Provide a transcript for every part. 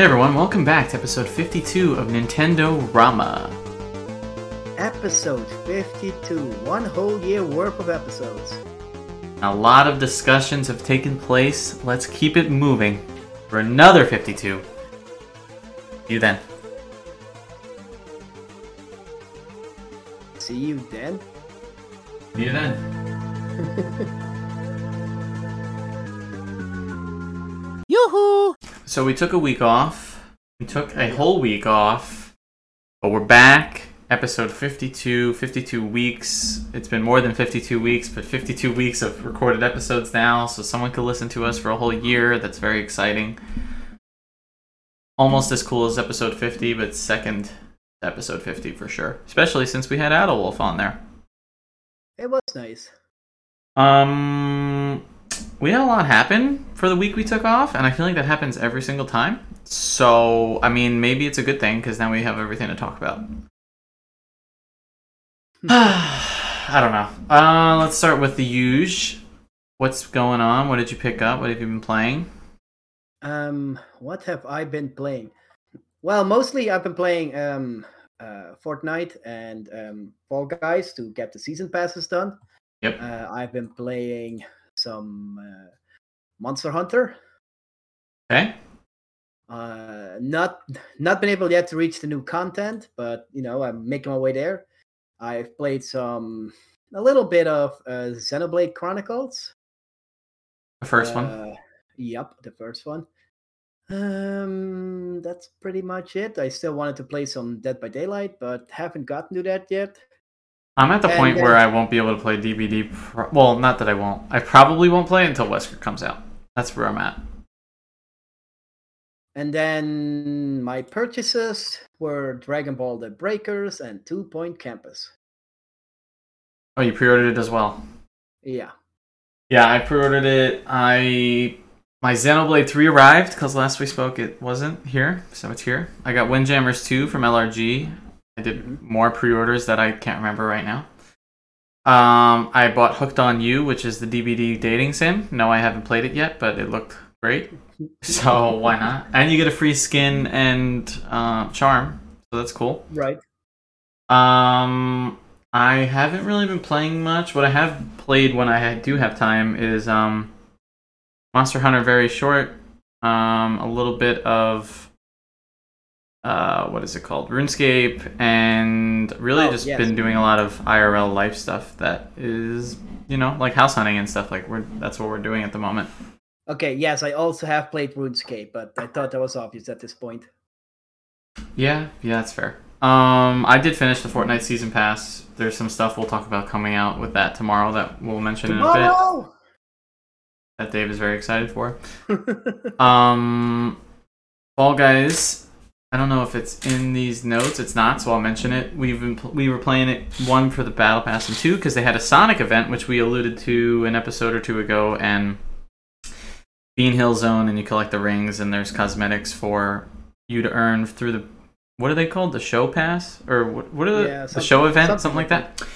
Hey everyone, welcome back to episode 52 of Nintendo Rama. Episode 52. One whole year worth of episodes. A lot of discussions have taken place. Let's keep it moving for another 52. See you then. See you then. See you then. So we took a week off. We took a whole week off. But we're back. Episode 52, 52 weeks. It's been more than 52 weeks, but 52 weeks of recorded episodes now, so someone could listen to us for a whole year. That's very exciting. Almost as cool as episode 50, but second episode 50 for sure. Especially since we had Adolwolf on there. It was nice. Um, we had a lot happen for the week we took off, and I feel like that happens every single time. So, I mean, maybe it's a good thing because now we have everything to talk about. I don't know. Uh, let's start with the huge. What's going on? What did you pick up? What have you been playing? Um, what have I been playing? Well, mostly I've been playing um uh Fortnite and um Fall Guys to get the season passes done. Yep. Uh, I've been playing some uh, Monster Hunter. Okay. Uh, not not been able yet to reach the new content, but you know I'm making my way there. I've played some a little bit of uh, Xenoblade Chronicles. The first one. Uh, Yep, the first one. Um, that's pretty much it. I still wanted to play some Dead by Daylight, but haven't gotten to that yet. I'm at the and point where uh, I won't be able to play DBD. Pro- well, not that I won't. I probably won't play until Wesker comes out. That's where I'm at. And then my purchases were Dragon Ball The Breakers and Two Point Campus. Oh, you pre-ordered it as well. Yeah. Yeah, I pre-ordered it. I my Xenoblade 3 arrived because last we spoke it wasn't here, so it's here. I got Windjammers 2 from LRG. I did more pre-orders that I can't remember right now. Um, I bought Hooked on You, which is the DBD dating sim. No, I haven't played it yet, but it looked great, so why not? And you get a free skin and uh, charm, so that's cool. Right. Um, I haven't really been playing much. What I have played when I do have time is um, Monster Hunter Very Short. Um, a little bit of uh, what is it called? RuneScape, and really Oh, just yes. been doing a lot of IRL life stuff. That is, you know, like house hunting and stuff. Like we're that's what we're doing at the moment. Okay, yes, I also have played RuneScape, but I thought that was obvious at this point. Yeah, yeah, that's fair. Um, I did finish the Fortnite season pass. There's some stuff we'll talk about coming out with that tomorrow that we'll mention in a bit. Tomorrow! that Dave is very excited for. Um, Fall Guys. I don't know if it's in these notes. It's not, so I'll mention it. We've been pl- we were playing it one for the Battle Pass and two because they had a Sonic event, which we alluded to an episode or two ago, and Bean Hill Zone, and you collect the rings, and there's cosmetics for you to earn through the what are they called? The show pass or what? What are the, Yeah, the show event? Something, something like like that.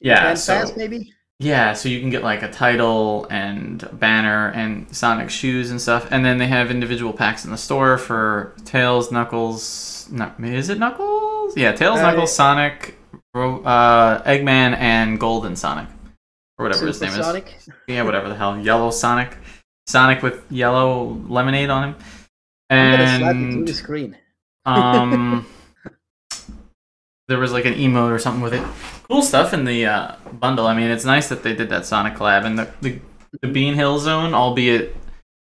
Yeah. And so, Pass, maybe? Yeah, so you can get like a title and a banner and Sonic shoes and stuff, and then they have individual packs in the store for Tails, Knuckles. No, is it Knuckles? Yeah, Tails, Uh, Knuckles, Sonic, Ro- uh, Eggman, and Golden Sonic, or whatever his name Super is. Sonic? Yeah, whatever the hell, Yellow Sonic, Sonic with yellow lemonade on him, I'm gonna slap you through and the screen. um, there was like an emote or something with it. Cool stuff in the uh, bundle. I mean, it's nice that they did that Sonic collab and the, the the Bean Hill Zone, albeit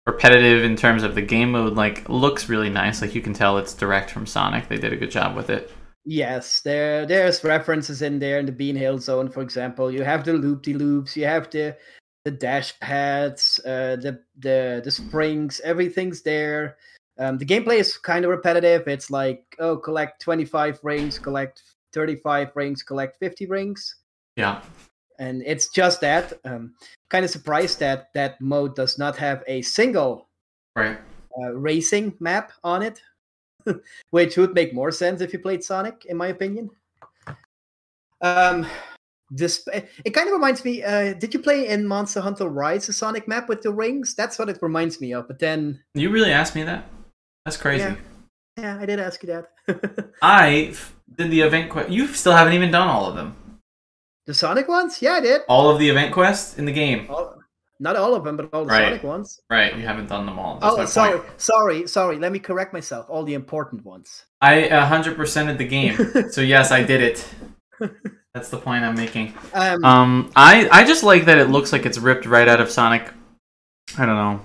repetitive in terms of the game mode, like looks really nice. Like you can tell it's direct from Sonic. They did a good job with it. Yes, there there's references in there in the Bean Hill Zone, for example. You have the loop de loops, you have the the dash pads, uh, the the the springs, everything's there. Um, the gameplay is kind of repetitive. It's like oh, collect 25 rings, collect 35 rings, collect 50 rings, Yeah. and it's just that. Um, kind of surprised that that mode does not have a single Right. uh, racing map on it, which would make more sense if you played Sonic, in my opinion. Um, this it kind of reminds me. Uh, did you play in Monster Hunter Rise the Sonic map with the rings? That's what it reminds me of. But then, You really asked me that? That's crazy. Yeah. Yeah, I did ask you that. I did the event quest. You still haven't even done all of them. the Sonic ones? Yeah, I did. All of the event quests in the game. All, not all of them, but all the Right. Sonic ones. Right, you haven't done them all. That's oh, sorry, point. sorry, sorry. Let me correct myself. All the important ones. I 100%ed the game. so yes, I did it. That's the point I'm making. Um, Um, I I just like that it looks like it's ripped right out of Sonic. I don't know,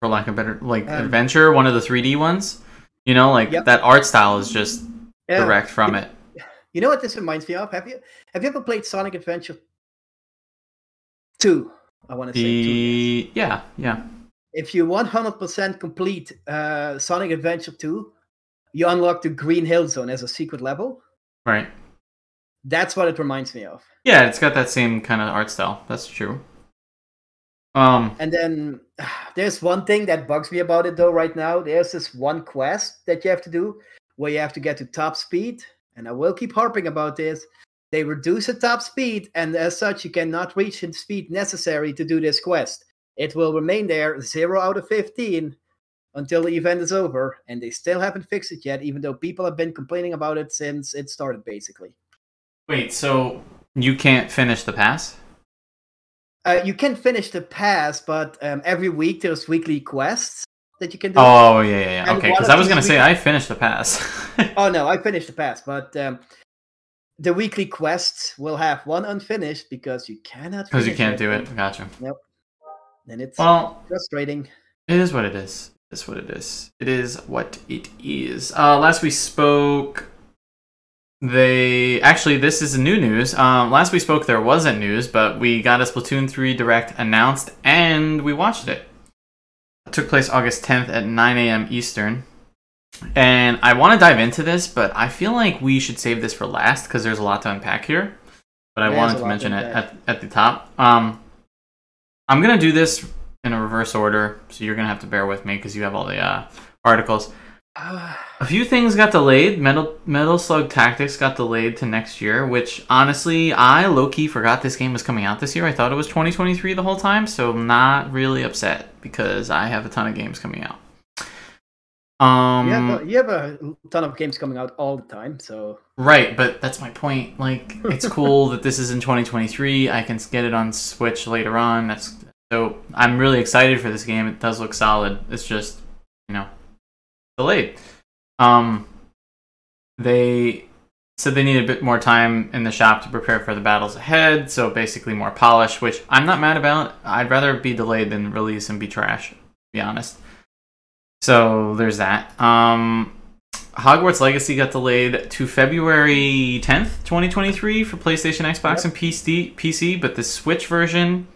for lack of better, like Um, Adventure, one of the 3D ones. You know, like Yep. that art style is just yeah. direct from it. You know what this reminds me of? Have you have you ever played Sonic Adventure Two? I want to say two. The yeah, yeah. If you 100% complete uh, Sonic Adventure 2, you unlock the Green Hill Zone as a secret level. Right. That's what it reminds me of. Yeah, it's got that same kind of art style. That's true. Um, And then there's one thing that bugs me about it though right now. There's this one quest that you have to do where you have to get to top speed. And I will keep harping about this. They reduce the top speed, and as such, you cannot reach the speed necessary to do this quest. It will remain there, zero out of 15, until the event is over. And they still haven't fixed it yet, even though people have been complaining about it since it started, basically. wait, so you can't finish the pass? Uh, you can finish the pass, but um, every week there's weekly quests that you can do. Oh yeah, yeah, yeah. Okay, because I was gonna say I finished the pass. Oh no, I finished the pass, but um, the weekly quests will have one unfinished because you cannot. Because you can't do it. Gotcha. Nope. And it's Well, frustrating. It is what it is. It's what it is. It is what it is. Uh, last we spoke, they actually this is new news. Um, last we spoke, there wasn't news, but we got a Splatoon three direct announced, and we watched it. It took place August tenth at nine a.m. Eastern. And I want to dive into this, but I feel like we should save this for last because there's a lot to unpack here. But I There's wanted to mention it at, at the top. Um, I'm gonna do this in a reverse order, so you're gonna have to bear with me because you have all the uh, articles. A few things got delayed. Metal Metal Slug Tactics got delayed to next year, which honestly, I low key forgot this game was coming out this year. I thought it was 2023 the whole time, so I'm not really upset because I have a ton of games coming out. Um, you, have a, you have a ton of games coming out all the time, so Right, but that's my point. Like, it's cool that this is in 2023. I can get it on Switch later on. That's so. I'm really excited for this game. It does look solid. It's just, you know, delayed. Um, they said they need a bit more time in the shop to prepare for the battles ahead. So basically, more polish, which I'm not mad about. I'd rather be delayed than release and be trash. To be honest. So there's that. Um, Hogwarts Legacy got delayed to February 10th, 2023 for PlayStation, Xbox, Yep. and PC, PC, but the Switch version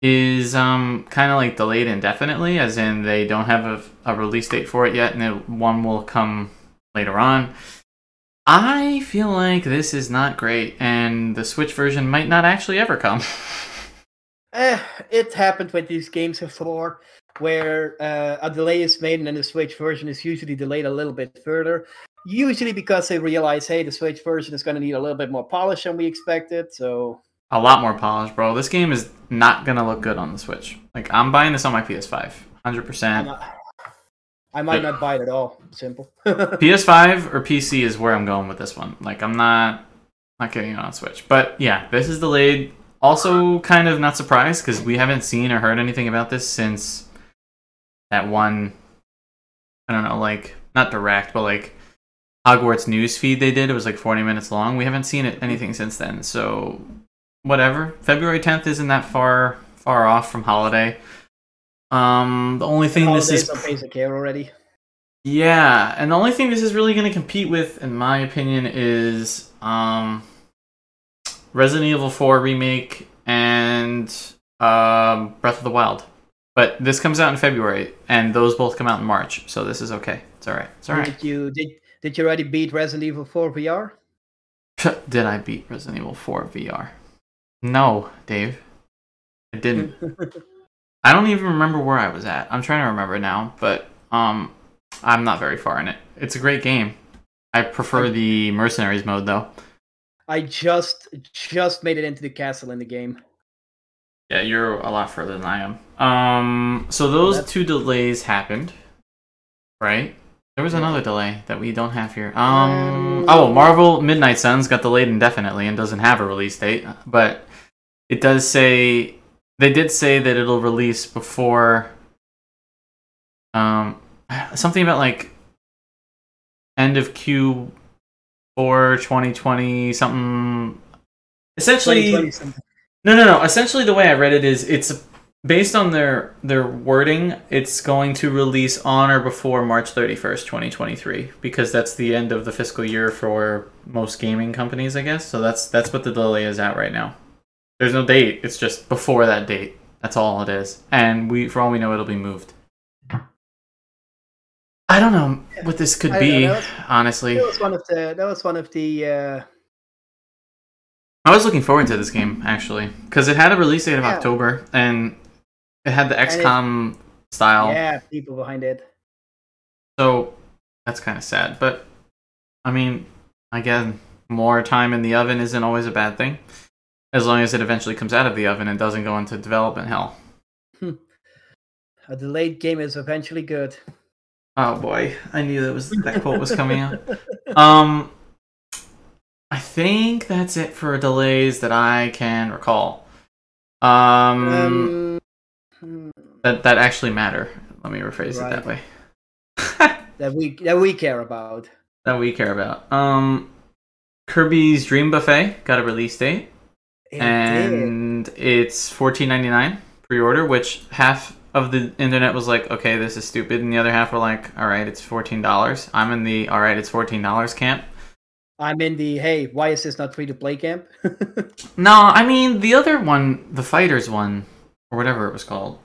is um kind of like delayed indefinitely as in they don't have a, a release date for it yet and it, one will come later on. I feel like this is not great and the Switch version might not actually ever come. eh, it happened with these games before, where uh, a delay is made and then the Switch version is usually delayed a little bit further. Usually because they realize, hey, the Switch version is going to need a little bit more polish than we expected. So a lot more polish, bro. This game is not going to look good on the Switch. Like I'm buying this on my PS5. 100%. I'm not- I might not buy it at all. Simple. PS5 or PC is where I'm going with this one. Like I'm not not getting it on Switch. But yeah, this is delayed. Also kind of not surprised because we haven't seen or heard anything about this since that one I don't know, like not direct, but like Hogwarts news feed they did. It was like 40 minutes long. We haven't seen it anything since then. So whatever. February 10th isn't that far far off from holiday. Um the only thing this is on basic care already. yeah, and the only thing this is really going to compete with, in my opinion, is um, Resident Evil 4 remake and um, Breath of the Wild. But this comes out in February, and those both come out in March, so this is okay. It's all right. It's all right. Did you did did you already beat Resident Evil 4 VR? Did I beat Resident Evil 4 VR? No, Dave. I didn't. I don't even remember where I was at. I'm trying to remember now, but um, I'm not very far in it. It's a great game. I prefer the mercenaries mode though. I just just made it into the castle in the game. Yeah, you're a lot further than I am. Um, so those That's- two delays happened. right? There was another delay that we don't have here. Um, Um, oh, Marvel Midnight Suns got delayed indefinitely and doesn't have a release date, but it does say they did say that it'll release before um something about like end of Q4 2020 something essentially 2020 something. no, no, no. Essentially, the way I read it is it's based on their their wording. It's going to release on or before March thirty first, twenty twenty three, because that's the end of the fiscal year for most gaming companies, I guess. So that's that's what the delay is at right now. There's no date. It's just before that date. That's all it is. And we, for all we know, it'll be moved. I don't know what this could I be. That Honestly, That was one of the. That was one of the. Uh, I was looking forward to this game actually because it had a release date of Yeah. October and it had the it- XCOM style. yeah, people behind it. So that's kind of sad. But I mean, again, more time in the oven isn't always a bad thing, as long as it eventually comes out of the oven and doesn't go into development hell. A delayed game is eventually good. Oh boy, I knew that was that quote was coming out. Um, I think that's it for delays that I can recall. Um, Um, hmm, that that actually matter. Let me rephrase it that way. that we that we care about. that we care about. Um, Kirby's Dream Buffet got a release date, It did. and it's fourteen ninety nine pre order, which half of the internet was like, okay, this is stupid, and the other half were like, all right, it's fourteen dollars. I'm in the all right, it's fourteen dollars camp. I'm in the hey, why is this not free to play camp? No, I mean the other one, the fighters one, or whatever it was called,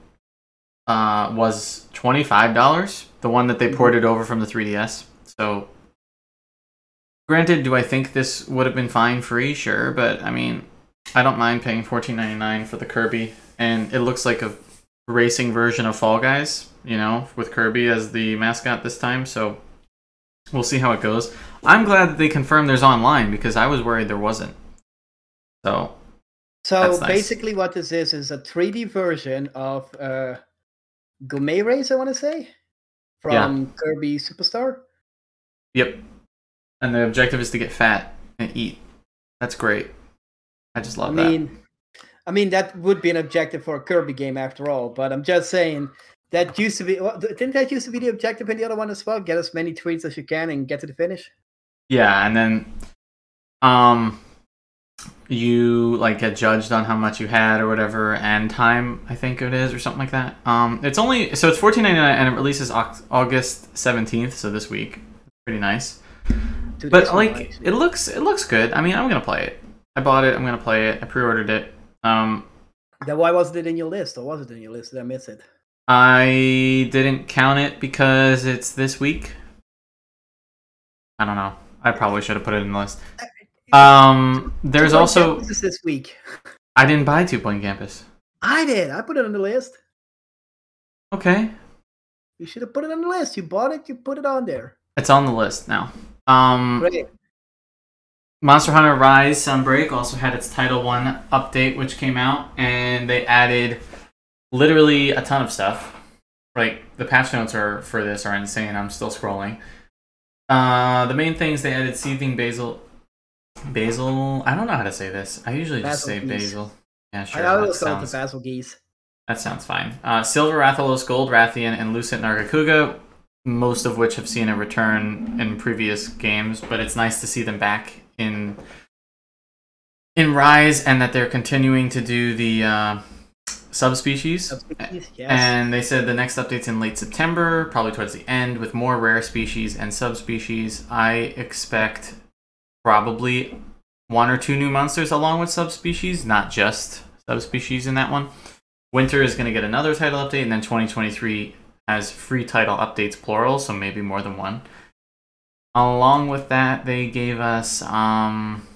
uh, was twenty five dollars. The one that they Mhm. ported over from the 3DS. So, granted, do I think this would have been fine free? Sure, but I mean, I don't mind paying fourteen ninety nine for the Kirby, and it looks like a racing version of Fall Guys. You know, with Kirby as the mascot this time. So, we'll see how it goes. I'm glad that they confirmed there's online because I was worried there wasn't. So so nice. basically, what this is is a 3D version of uh, Gourmet Race. I want to say from Kirby Superstar. Yep. And the objective is to get fat and eat. That's great. I just love I love mean, I mean that would be an objective for a Kirby game after all. But I'm just saying that used to be. Well, didn't that used to be the objective in the other one as well? Get as many tweets as you can and get to the finish. Yeah, and then um you like get judged on how much you had or whatever and time I think it is or something like that. Um it's only so it's 14.99 and it releases August 17th, so this week. Pretty nice. Dude, But like it looks it looks good. I mean, I'm going to play it. I bought it. I'm going to play it. I pre-ordered it. Um then why wasn't it in your list, or was it in your list? Did I miss it? I didn't count it because it's this week. I don't know. I probably should have put it in the list. Um, there's Two also Campus this week. I didn't buy Two Point Campus. I did. I put it on the list. Okay, You should have put it on the list. You bought it. You put it on there. it's on the list now. Um, Great. Monster Hunter Rise Sunbreak also had its Title One update, which came out, and they added literally a ton of stuff. Like the patch notes are for this are insane. I'm still scrolling. Uh, the main things they added seething basil, basil. I don't know how to say this. I usually just Basil say geese. basil. Yeah, sure. I always call the Basil Geese. that sounds fine. Uh, Silver Rathalos, Gold Rathian, and Lucent Nargacuga, most of which have seen a return in previous games, but it's nice to see them back in in Rise and that they're continuing to do the uh, subspecies. Subspecies, Yes. And they said the next update's in late September, probably towards the end, with more rare species and subspecies. I expect probably one or two new monsters along with subspecies, not just subspecies in that one. Winter is going to get another title update, and then 2023 has free title updates, plural, so maybe more than one. Along with that, they gave us um,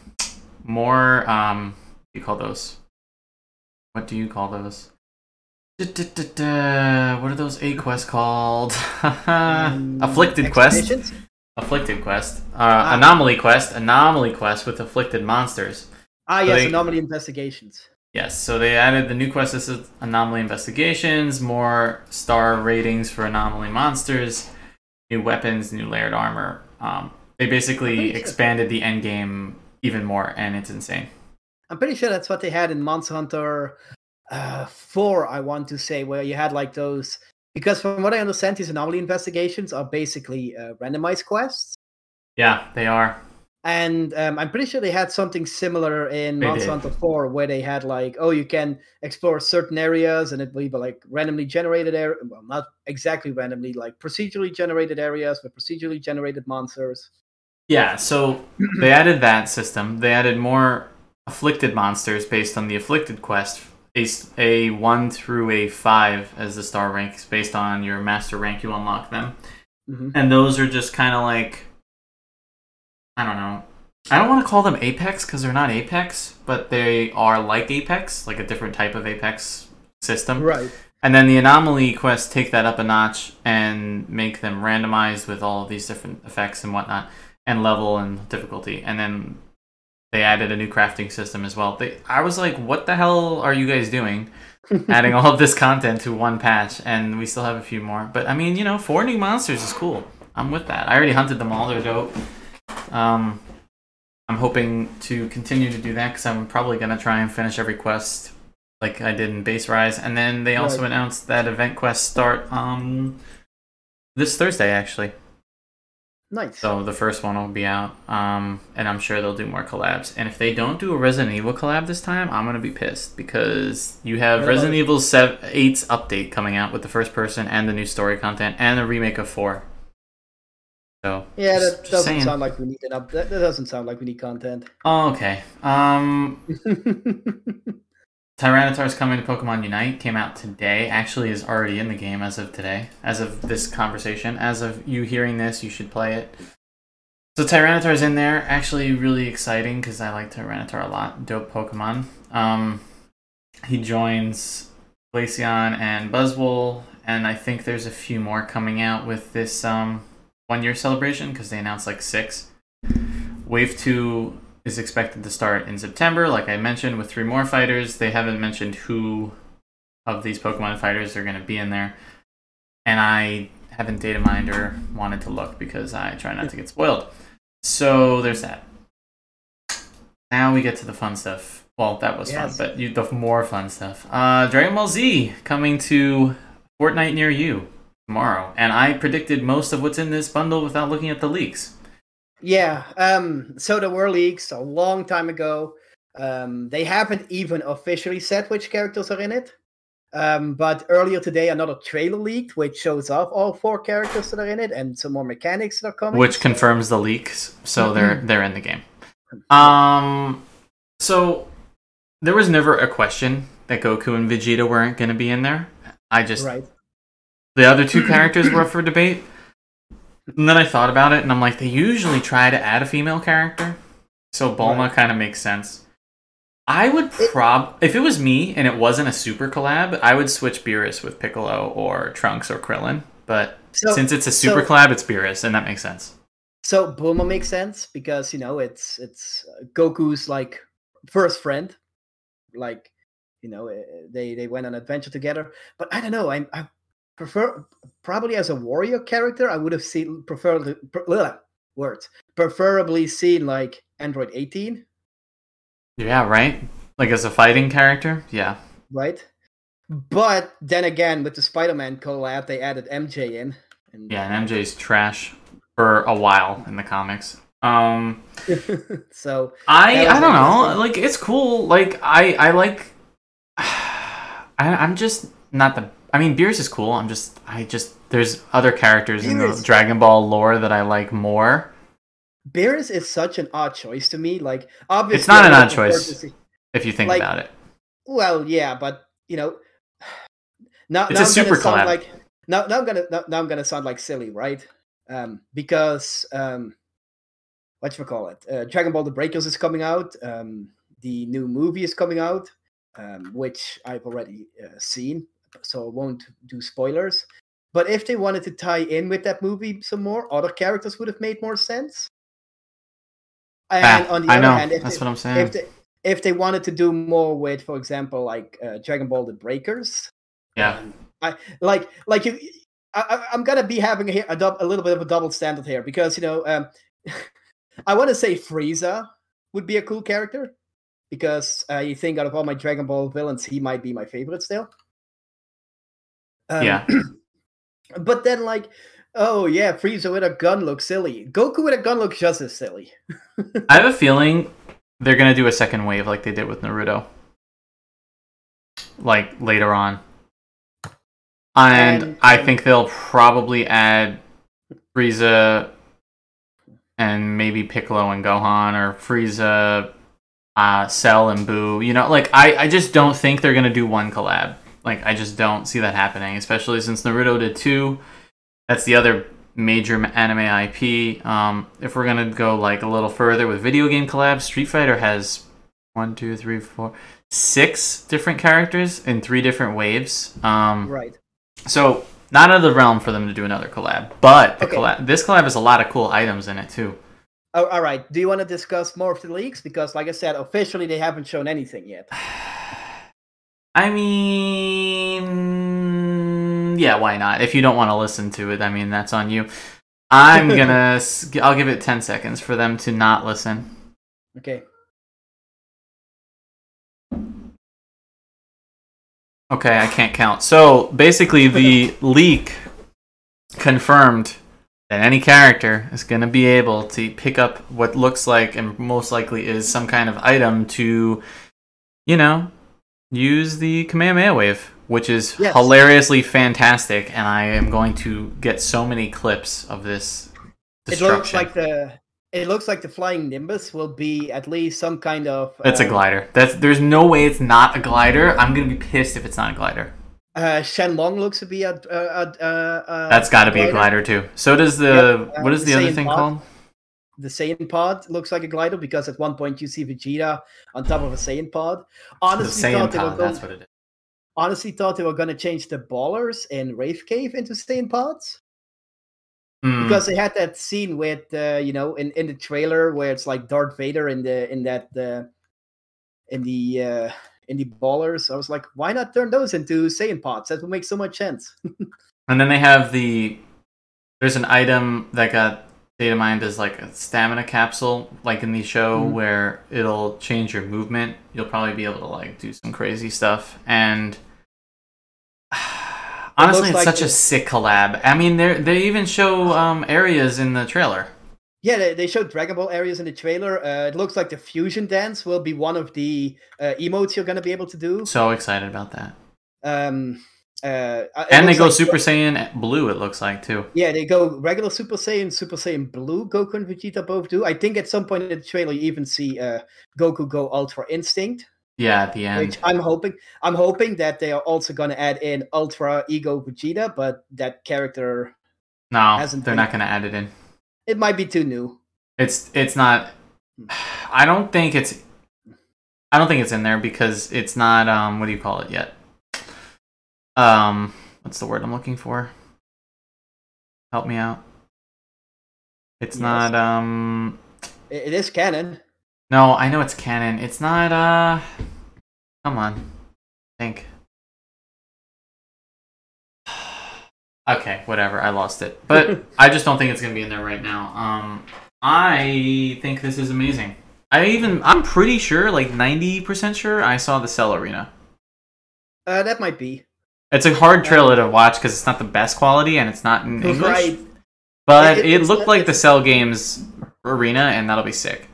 more. Um, what do you call those? What do you call those? Da-da-da-da. What are those A quests called? Um, Afflicted quest. Afflicted quest. Uh, anomaly quest. Anomaly quest with afflicted monsters. Ah, So yes. they- Anomaly investigations. Yes, so they added the new quest is anomaly investigations, more star ratings for anomaly monsters. new weapons, new layered armor. Um, they basically Pretty sure. expanded the end game even more, and it's insane. I'm pretty sure that's what they had in Monster Hunter uh, 4, I want to say, where you had like those. Because from what I understand, these anomaly investigations are basically uh, randomized quests. Yeah, they are. And um, I'm pretty sure they had something similar in did. Hunter 4 where they had like, oh, you can explore certain areas and it will be like randomly generated area. Well, not exactly randomly, like procedurally generated areas with procedurally generated monsters. Yeah, so they added that system. They added more afflicted monsters based on the afflicted quest. a, one through a five as the star ranks based on your master rank. You unlock them, Mhm. and those are just kind of like I don't know. I don't want to call them Apex because they're not Apex, but they are like Apex, like a different type of Apex system. Right. And then the anomaly quests take that up a notch and make them randomized with all of these different effects and whatnot, and level and difficulty. And then they added a new crafting system as well. They, I was like, what the hell are you guys doing? Adding all of this content to one patch, and we still have a few more. But I mean, you know, four new monsters is cool. I'm with that. I already hunted them all. They're dope. Um, I'm hoping to continue to do that because I'm probably gonna try and finish every quest like I did in Base Rise. And then they also Right. announced that event quests start um this Thursday actually. Nice. So the first one will be out. Um, and I'm sure they'll do more collabs. And if they don't do a Resident Evil collab this time, I'm gonna be pissed because you have Resident Evil 7, 8's update coming out with the first person and the new story content and the remake of four. So yeah, that doesn't saying. sound like we need an up. That, that doesn't sound like we need content. Oh, okay. Um, Tyranitar's coming to Pokemon Unite came out today. Actually, is already in the game as of today. As of this conversation, as of you hearing this, you should play it. So Tyranitar's in there. Actually, really exciting because I like Tyranitar a lot. Dope Pokemon. Um, he joins Glaceon and Buzzwole, and I think there's a few more coming out with this um one year celebration because they announced like six. Wave two is expected to start in September, like I mentioned, with three more fighters. They haven't mentioned who of these Pokemon fighters are going to be in there. And I haven't data mined or wanted to look because I try not to get spoiled. So there's that. Now we get to the fun stuff. Well, that was Yes. fun, but you, the more fun stuff. Uh, Dragon Ball Z coming to Fortnite near you tomorrow. And I predicted most of what's in this bundle without looking at the leaks. Yeah. Um. So there were leaks a long time ago. Um. They haven't even officially said which characters are in it. Um. But earlier today, another trailer leaked, which shows off all four characters that are in it and some more mechanics that are coming. which confirms the leaks so they're they're in the game um so there was never a question that goku and vegeta weren't going to be in there i just Right. The other two characters were up for debate and then i thought about it and i'm like they usually try to add a female character so bulma Right. kind of makes sense i would prob if it was me and it wasn't a super collab i would switch beerus with piccolo or trunks or krillin but So since it's a super so- collab it's beerus and that makes sense so Bulma makes sense because you know it's it's Goku's like first friend, like you know eh, they they went on an adventure together. But I don't know. I I prefer probably as a warrior character. I would have seen prefer the per, words preferably seen like Android 18, Yeah, right? Like as a fighting character? Yeah. right? But then again, with the Spider-Man collab, they added MJ in. And, Yeah, and MJ's trash for a while in the comics. Um so I I don't know. Like it's cool. Like I I like I I'm just not the I mean Beerus is cool. I'm just I just there's other characters in the Dragon Ball lore that I like more. Beerus is such an odd choice to me. Like obviously, It's not an odd choice. If you think Like, about it. Well, yeah, but you know, now, It's now a I'm super gonna sound collab. like now, now I'm gonna now, now I'm gonna sound like silly, right? Um, because um, what you call it? Uh, Dragon Ball: The Breakers is coming out. Um, the new movie is coming out, um, which I've already uh, seen, so I won't do spoilers. But if they wanted to tie in with that movie some more, other characters would have made more sense. And Ah, on the I other know. hand, if That's they, what I'm saying. if they if they wanted to do more with, for example, like uh, Dragon Ball: The Breakers, yeah. um, I like like you. I, am gonna be having a, a, dub, a, little bit of a double standard here because you know um, I want to say Frieza would be a cool character because uh, you think out of all my Dragon Ball villains, he might be my favorite still. Um, yeah. but then, like, oh yeah, Frieza with a gun looks silly. Goku with a gun looks just as silly. I have a feeling they're gonna do a second wave like they did with Naruto, like later on. And, and I think they'll probably add Frieza and maybe Piccolo and Gohan or Frieza, uh, Cell and Boo. You know, like I, I just don't think they're gonna do one collab. Like I just don't see that happening, especially since Naruto did two. That's the other major anime IP. Um, if we're gonna go like a little further with video game collabs, Street Fighter has one, two, three, four, six different characters in three different waves. Um, right. So not out of the realm for them to do another collab, but Okay. collab, this collab has a lot of cool items in it too. Oh, all right. Do you want to discuss more of the leaks? Because, like I said, officially they haven't shown anything yet. I mean, yeah, why not? If you don't want to listen to it, I mean, that's on you. I'm gonna. I'll give it 10 seconds for them to not listen. Okay. Okay, I can't count. So basically, the leak confirmed that any character is going to be able to pick up what looks like and most likely is some kind of item to, you know, use the Kamehameha wave, which is Yes. hilariously fantastic. And I am going to get so many clips of this It looks like the it looks like the flying Nimbus will be at least some kind of. It's a uh, glider. That's there's no way it's not a glider. I'm gonna be pissed if it's not a glider. Uh, Shenlong looks to be a. a, a, a, That's got to be a glider too. So does the Yep, what uh, the the other thing pod. called? The Saiyan pod looks like a glider because at one point you see Vegeta on top of a Saiyan pod. Honestly, the Saiyan thought they were pod. going, That's what it is. honestly thought they were going to change the ballers in Wraith Cave into Saiyan pods Mm, because they had that scene with uh, you know in, in the trailer where it's like Darth Vader in the in that uh, in the uh, in the ballers. I was like, why not turn those into Saiyan pods? That would make so much sense. and then they have the there's an item that got data mined as like a stamina capsule, like in the show Mhm. where it'll change your movement. You'll probably be able to like do some crazy stuff and. Honestly, it's like such a sick collab. I mean, they they even show um, areas in the trailer. Yeah, they, they showed Dragon Ball areas in the trailer. Uh, it looks like the fusion dance will be one of the uh, emotes you're going to be able to do. So excited about that. Um, uh, And they go like- Super Saiyan blue. It looks like too. Yeah, they go regular Super Saiyan, Super Saiyan Blue. Goku and Vegeta both do. I think at some point in the trailer you even see uh, Goku go Ultra Instinct, Yeah, at the end. which I'm hoping. I'm hoping that they are also going to add in Ultra Ego Vegeta, but that character No, hasn't they're been- not going to add it in. it might be too new. It's it's not. I don't think it's. I don't think it's in there because it's not. Um, what do you call it yet? Um, what's the word I'm looking for? Help me out. It's Yes. not. Um, It- is canon. no, I know it's canon. It's not. Uh, come on, think. Okay, whatever. I lost it, but I just don't think it's gonna be in there right now. Um, I think this is amazing. I even I'm pretty sure, like ninety percent sure, I saw the Cell Arena. Uh, that might be It's a hard trailer to watch because it's not the best quality and it's not in English. right. But It- it, it's looked like the Cell Games Arena, and that'll be sick.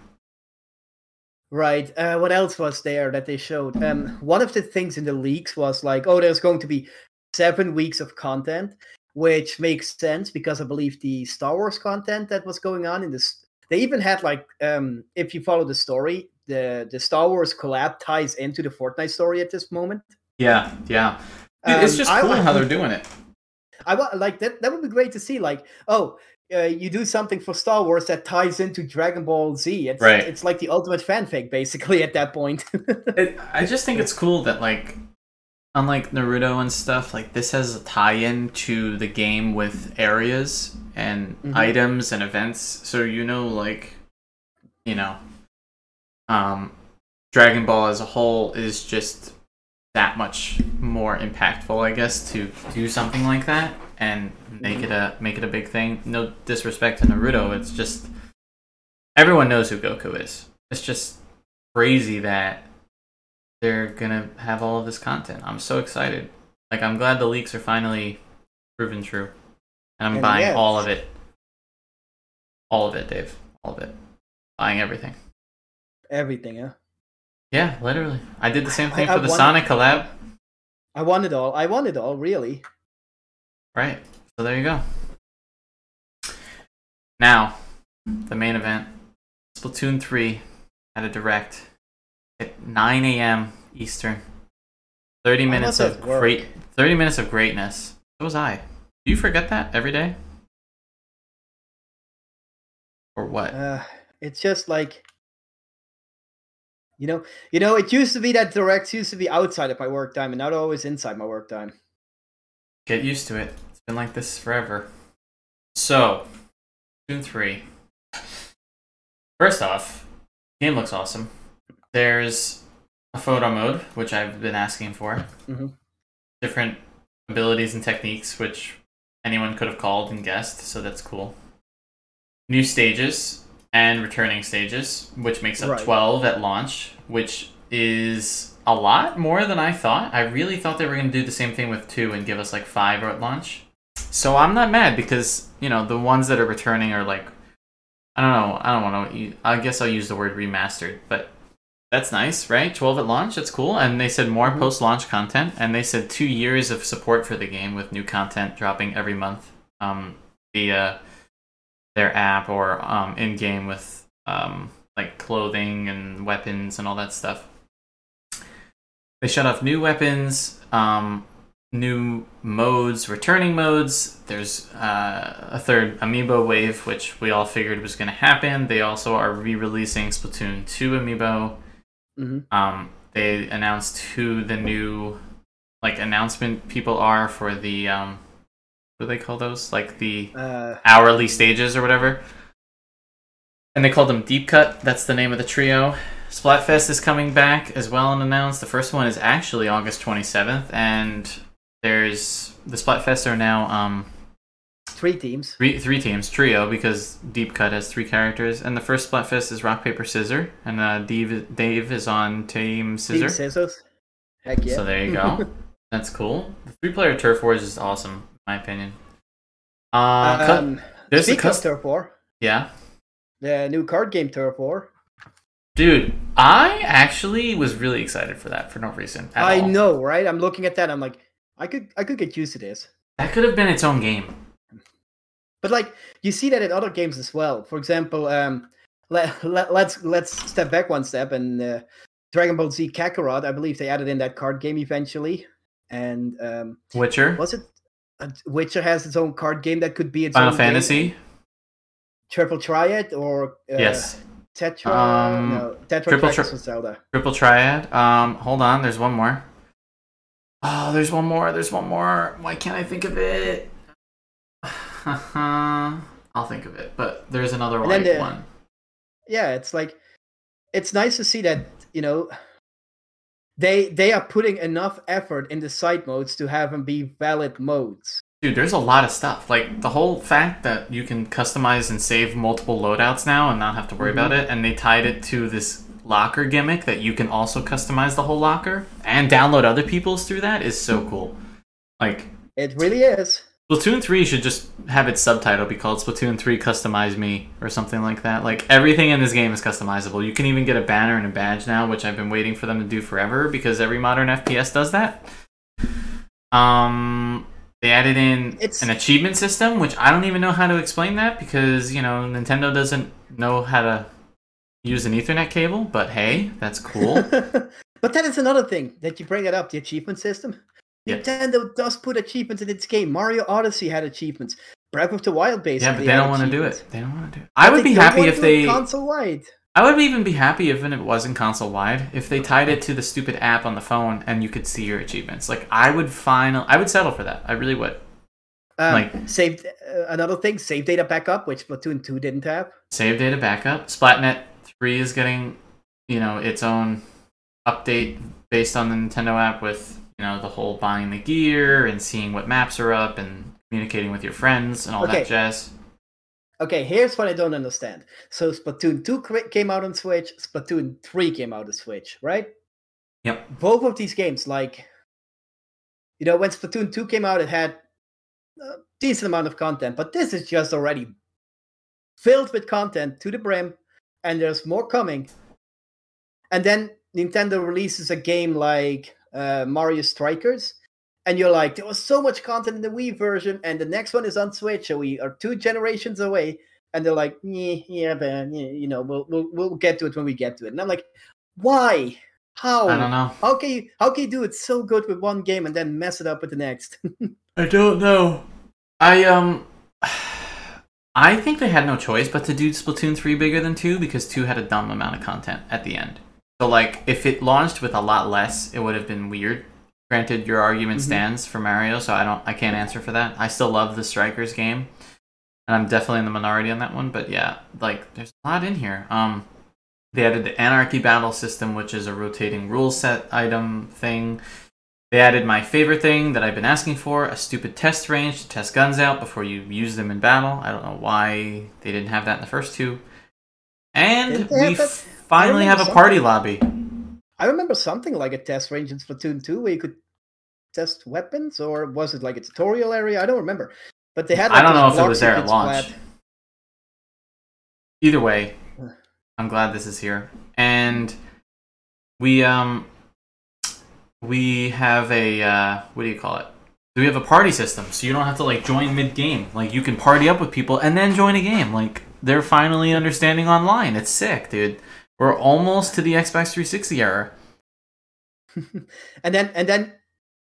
Right. Uh, what else was there that they showed? Um, one of the things in the leaks was like, oh, there's going to be seven weeks of content, which makes sense because I believe the Star Wars content that was going on in this, they even had like, um, if you follow the story, the the Star Wars collab ties into the Fortnite story at this moment. Yeah, yeah. Dude, it's Um, just I cool wa- how they're doing it. I want like that. That would be great to see. Like, oh, uh, you do something for Star Wars that ties into Dragon Ball Z. It's, Right. It's like the ultimate fanfic, basically, at that point. it. I just think it's cool that like, unlike Naruto and stuff, like this has a tie-in to the game with areas and Mhm. items and events, so you know, like, you know, um, Dragon Ball as a whole is just that much more impactful, I guess, to do something like that. and make it a make it a big thing. No disrespect to Naruto, it's just everyone knows who Goku is. It's just crazy that they're gonna have all of this content. I'm so excited. Like I'm glad the leaks are finally proven true, and I'm And buying all of it. All of it, Dave. All of it. Buying everything. Everything, huh? Yeah, literally. I did the same thing I for the Sonic collab. I want it all. I want it all, really. Right. So there you go. Now, the main event. Splatoon 3 had a direct at 9 a.m. Eastern. 30 minutes of great 30 minutes of greatness. So was I. Do you forget that every day? Or what? Uh, it's just like, you know, you know. It used to be that directs used to be outside of my work time, and not always inside my work time. Get used to it. It's been like this forever. So, Splatoon 3. First off, game looks awesome. There's a photo mode, which I've been asking for. Mhm. Different abilities and techniques, which anyone could have called and guessed, so that's cool. New stages and returning stages, which makes up Right. 12 at launch, which is a lot more than I thought. I really thought they were going to do the same thing with 2 and give us like 5 at launch. So I'm not mad because, you know, the ones that are returning are like I don't know. I don't want to. I guess I'll use the word remastered, but that's nice, right? 12 at launch, that's cool. And they said more Mhm. post launch content, and they said two years of support for the game with new content dropping every month um, via their app or um, in game with um, like clothing and weapons and all that stuff. They shut off new weapons, um, new modes, returning modes. There's uh, a third amiibo wave, which we all figured was going to happen. They also are re-releasing Splatoon 2 amiibo. hmm Um, they announced who the new like announcement people are for the um, do they call those? Like the Uh, hourly stages or whatever. And they called them Deep Cut. That's the name of the trio. Splatfest is coming back as well and announced. The first one is actually August 27th, and there's the Splatfest are now um, three teams. three, three teams, trio, because Deep Cut has three characters. And the first Splatfest is Rock, Paper, Scissor, and uh, Dave, Dave is on Team Scissor. Team scissors. Heck yeah. So there you go. That's cool. The three player Turf Wars is awesome, my opinion. Uh, cu- um, there's the speaking of Turf War, yeah. the new card game Turf War. Dude, I actually was really excited for that for no reason. At I all. know, right? I'm looking at that. I'm like, I could, I could get used to this. That could have been its own game. But like, you see that in other games as well. For example, um, let, let let's let's step back one step and uh, Dragon Ball Z Kakarot. I believe they added in that card game eventually. And um, Witcher, was it? Witcher has its own card game that could be its Final own game. Fantasy. Triple Triad or uh, yes. Tetra. Um, no, Tetra Triple Tri- Zelda. Triple Triad. Um, hold on. There's one more. Oh, there's one more. There's one more. Why can't I think of it? I'll think of it. But there's another like the- one. yeah it's like it's nice to see that you know they they are putting enough effort in the side modes to have them be valid modes Dude, there's a lot of stuff. Like the whole fact that you can customize and save multiple loadouts now and not have to worry Mm-hmm. about it, and they tied it to this locker gimmick that you can also customize the whole locker and download other people's through that is so cool. Like it really is Splatoon 3 should just have its subtitle be called Splatoon 3 Customize Me or something like that. Like everything in this game is customizable. You can even get a banner and a badge now, which I've been waiting for them to do forever because every modern FPS does that. Um they added in It's- an achievement system, which I don't even know how to explain that because, you know, Nintendo doesn't know how to use an Ethernet cable, but hey, that's cool. but that is another thing that you bring it up the achievement system Nintendo does put achievements in its game mario odyssey had achievements breath of the wild basically yeah, but they don't want to do it. They don't want to do it. I would be happy if they console wide I would even be happy if it wasn't console wide. If they tied it to the stupid app on the phone and you could see your achievements, like I would final, I would settle for that. I really would. um, Like- saved uh, another thing save data backup which splatoon 2 didn't have Save data backup. Splatnet three is getting, you know, its own update based on the Nintendo app with you know the whole buying the gear and seeing what maps are up and communicating with your friends and all Okay. that jazz. Okay, here's what I don't understand. So Splatoon 2 came out on Switch, Splatoon 3 came out on Switch, right? Yep. Both of these games, like, you know, when Splatoon 2 came out, it had a decent amount of content, but this is just already filled with content to the brim, and there's more coming. And then Nintendo releases a game like uh, Mario Strikers, and you're like, there was so much content in the Wii version, and the next one is on Switch, so we are two generations away. And they're like, yeah, man, you know, we'll, we'll we'll get to it when we get to it. And I'm like, why? How? I don't know. How can you how can you do it so good with one game and then mess it up with the next? I don't know. I um I think they had no choice but to do Splatoon 3 bigger than 2 because 2 had a dumb amount of content at the end. So like if it launched with a lot less, it would have been weird. Granted your argument Mhm. stands for Mario, so I don't I can't answer for that. I still love the Strikers game. And I'm definitely in the minority on that one, but yeah, like there's a lot in here. Um they added the Anarchy Battle system, which is a rotating rule set item thing. They added my favorite thing that I've been asking for a stupid test range to test guns out before you use them in battle. I don't know why they didn't have that in the first two. And Didn't they have we that? Finally have a party lobby. I remember something like a test range in Splatoon 2 where you could test weapons, or was it like a tutorial area? I don't remember. But they had. Like I don't know if it was there at launch. splat. Either way, I'm glad this is here. And we um we have a uh what do you call it? We have a party system, so you don't have to like join mid game. Like you can party up with people and then join a game. Like they're finally understanding online. It's sick, dude. We're almost to the Xbox 360 era. and then and then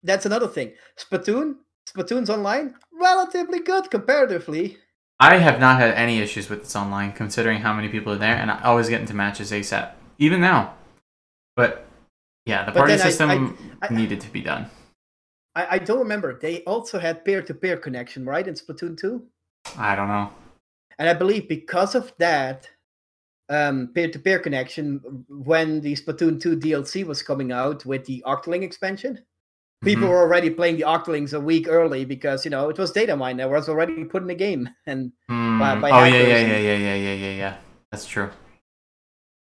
that's another thing. Splatoon, Splatoon's online relatively good comparatively. I have not had any issues with its online, considering how many people are there, and I always get into matches ASAP, even now. But yeah, the But party then I- system I- needed to be done. I, I don't remember. They also had peer-to-peer connection, right, in Splatoon 2? I don't know. And I believe because of that um, peer-to-peer connection, when the Splatoon 2 DLC was coming out with the Octoling expansion, people Mhm. were already playing the Octolings a week early because you know it was data mine that was already put in the game. And Mm, by- by oh yeah, yeah, yeah, yeah, yeah, yeah, yeah, yeah. That's true.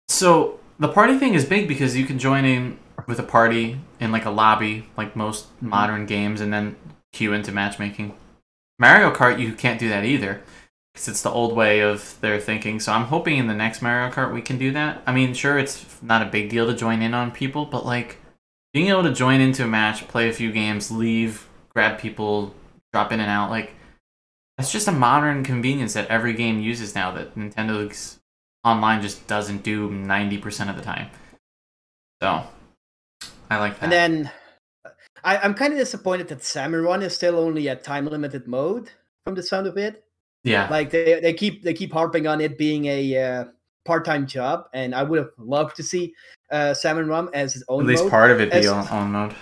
So the party thing is big because you can join in with a party in like a lobby, like most Mm-hmm. modern games, and then queue into matchmaking. Mario Kart, you can't do that either because it's the old way of their thinking. So I'm hoping in the next Mario Kart we can do that. I mean, sure, it's not a big deal to join in on people, but like being able to join into a match, play a few games, leave, grab people, drop in and out, like that's just a modern convenience that every game uses now that Nintendo's online just doesn't do 90% of the time. So, I like that. and then I, I'm kind of disappointed that Run is still only a time limited mode from the sound of it. Yeah. Like they, they keep they keep harping on it being a uh, part time job, and I would have loved to see uh, Salmon Run as his own At least mode. part of it be on, on mode.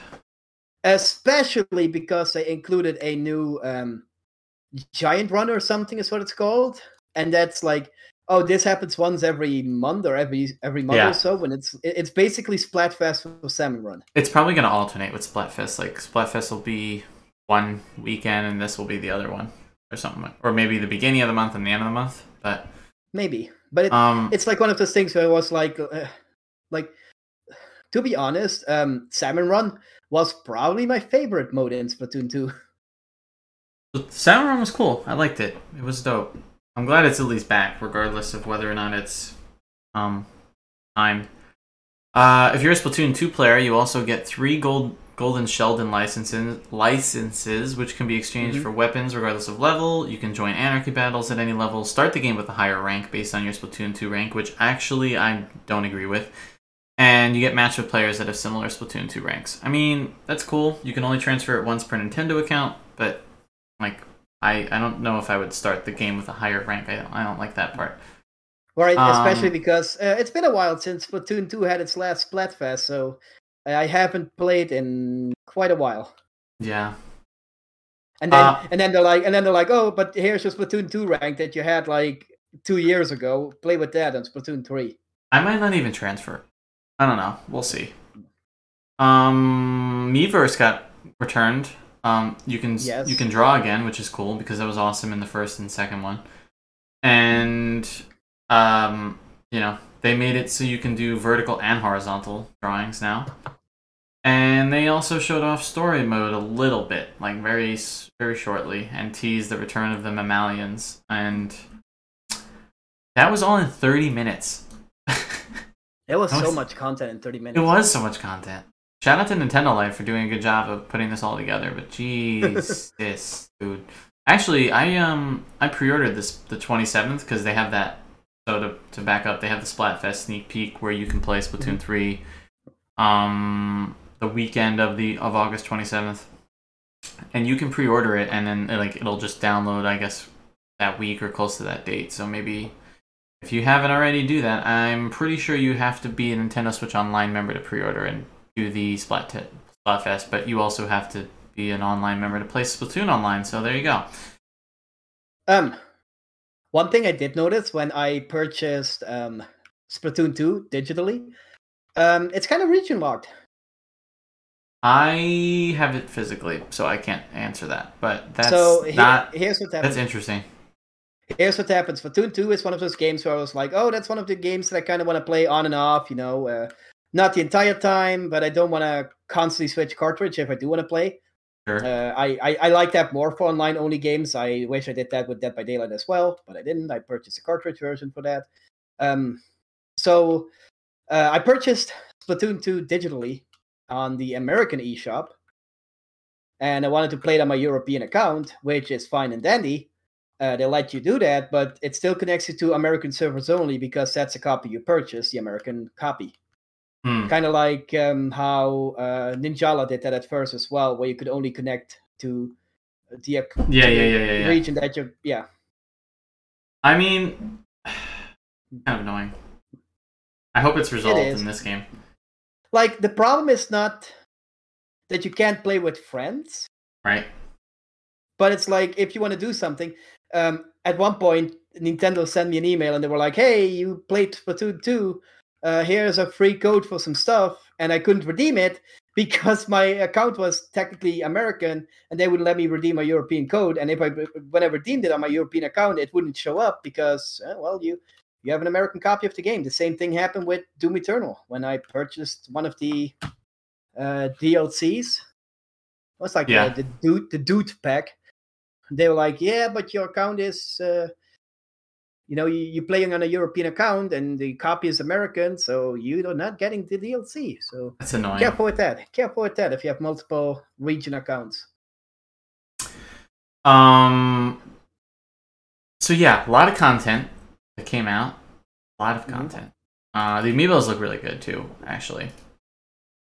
especially because they included a new um, giant run or something is what it's called and that's like oh this happens once every month or every every month Yeah. or so when it's it's basically splatfest with salmon run It's probably going to alternate with Splatfest. Like, Splatfest will be one weekend and this will be the other one or something. like- Or maybe the beginning of the month and the end of the month. But, maybe but it, um, it's like one of those things where it was like uh, like to be honest um salmon run was probably my favorite mode in splatoon 2 Salmon Run was cool. I liked it. It was dope. I'm glad it's at least back, regardless of whether or not it's um timed. Uh, if you're a Splatoon 2 player, you also get three gold golden Sheldon licenses licenses, which can be exchanged Mhm. for weapons regardless of level. You can join anarchy battles at any level. Start the game with a higher rank based on your Splatoon 2 rank, which actually I don't agree with. And you get matched with players that have similar Splatoon 2 ranks. I mean, that's cool. You can only transfer it once per Nintendo account, but like I, I don't know if I would start the game with a higher rank. I don't, I don't like that part. Right, especially Um, because uh, it's been a while since Splatoon 2 had its last Splatfest, so I haven't played in quite a while. Yeah. And then Uh, and then they're like and then they're like, "Oh, but here's your Splatoon 2 rank that you had like 2 years ago. Play with that on Splatoon 3." I might not even transfer. I don't know. We'll see. Um, Miiverse got returned. Um, you can Yes. you can draw again, which is cool because that was awesome in the first and second one. And um, you know, they made it so you can do vertical and horizontal drawings now. And they also showed off story mode a little bit, like very very shortly, and teased the return of the mammalians. And that was all in thirty minutes. it was That so much content in 30 minutes. It was so much content. Shout out to Nintendo Life for doing a good job of putting this all together. But jeez, this dude. Actually, I um I pre-ordered this the 27th because they have that. So to, to back up, they have the Splatfest sneak peek where you can play Splatoon 3, um, the weekend of the of August 27th, and you can pre-order it and then like it'll just download I guess that week or close to that date. So maybe if you haven't already, do that. I'm pretty sure you have to be a Nintendo Switch Online member to pre-order and do the Splat t- Splatfest, but you also have to be an online member to play Splatoon online. So there you go. Um, one thing I did notice when I purchased um, Splatoon 2 digitally, um, it's kind of region locked. I have it physically, so I can't answer that. But that's so here- not. here's what That's happens. interesting. Here's what happens. Splatoon 2 is one of those games where I was like, oh, that's one of the games that I kind of want to play on and off, you know, uh, not the entire time, but I don't want to constantly switch cartridge if I do want to play. Sure. Uh, I, I I like that more for online only games. I wish I did that with Dead by Daylight as well, but I didn't. I purchased a cartridge version for that. Um, so uh, I purchased Splatoon 2 digitally on the American eShop, and I wanted to play it on my European account, which is fine and dandy. Uh, they let you do that, but it still connects you to American servers only because that's a copy you purchased, the American copy Hmm. kind of like um, how uh, Ninjala did that at first as well, where you could only connect to the Yeah, to yeah, yeah, yeah, yeah. region that you yeah. I mean, kind of annoying. I hope it's resolved is. in this game. Like the problem is not that you can't play with friends, Right? but it's like if you want to do something. Um, at one point, Nintendo sent me an email and they were like, "Hey, you played Splatoon 2. Uh, here's a free code for some stuff," and I couldn't redeem it because my account was technically American, and they wouldn't let me redeem my European code. And if I when I redeemed it on my European account, it wouldn't show up because uh, well, you you have an American copy of the game. The same thing happened with Doom Eternal when I purchased one of the uh, DLCs. It was like Yeah. the, the dude the dude pack. They were like, yeah, but your account is. Uh, you know, you, you're playing on a European account and the copy is American, so you're not getting the DLC. So That's annoying. careful with that. Careful with that if you have multiple region accounts. Um. So yeah, a lot of content that came out. A lot of Mhm. content. Uh, the amiibos look really good too, actually.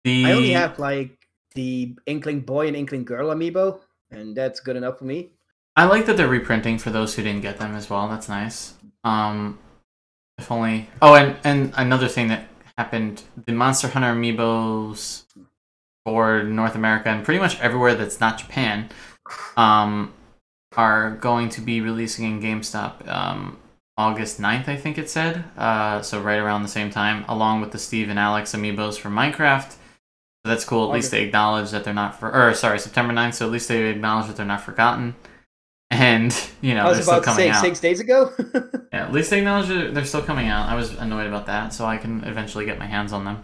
The I only have like the Inkling Boy and Inkling Girl amiibo, and that's good enough for me. I like that they're reprinting for those who didn't get them as well. That's nice. Um, if only. Oh, and and another thing that happened: the Monster Hunter amiibos for North America and pretty much everywhere that's not Japan, um, are going to be releasing in GameStop um, August 9th, I think it said. Uh, so right around the same time, along with the Steve and Alex amiibos for Minecraft. So that's cool. At least they acknowledge that they're not for. Or sorry, September 9th. So at least they acknowledge that they're not forgotten. And you know I they're was still about to coming say out. six days ago. Yeah, at least they acknowledge they're still coming out. I was annoyed about that, so I can eventually get my hands on them.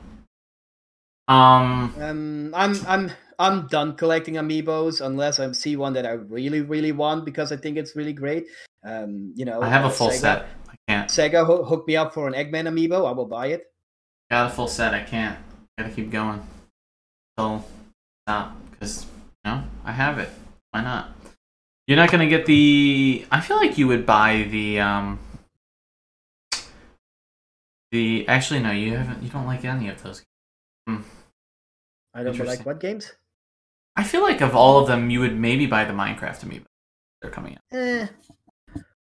Um, um, I'm I'm I'm done collecting amiibos unless I see one that I really really want because I think it's really great. Um, you know, I have a uh, full Sega, set. I can't. Sega ho- hooked me up for an Eggman amiibo. I will buy it. Got a full set. I can't. Gotta keep going. So stop because no, I have it. Why not? You're not gonna get the. I feel like you would buy the um. The actually no, you haven't. You don't like any of those. I don't like what games. I feel like of all of them, you would maybe buy the Minecraft amiibo. They're coming out. Eh,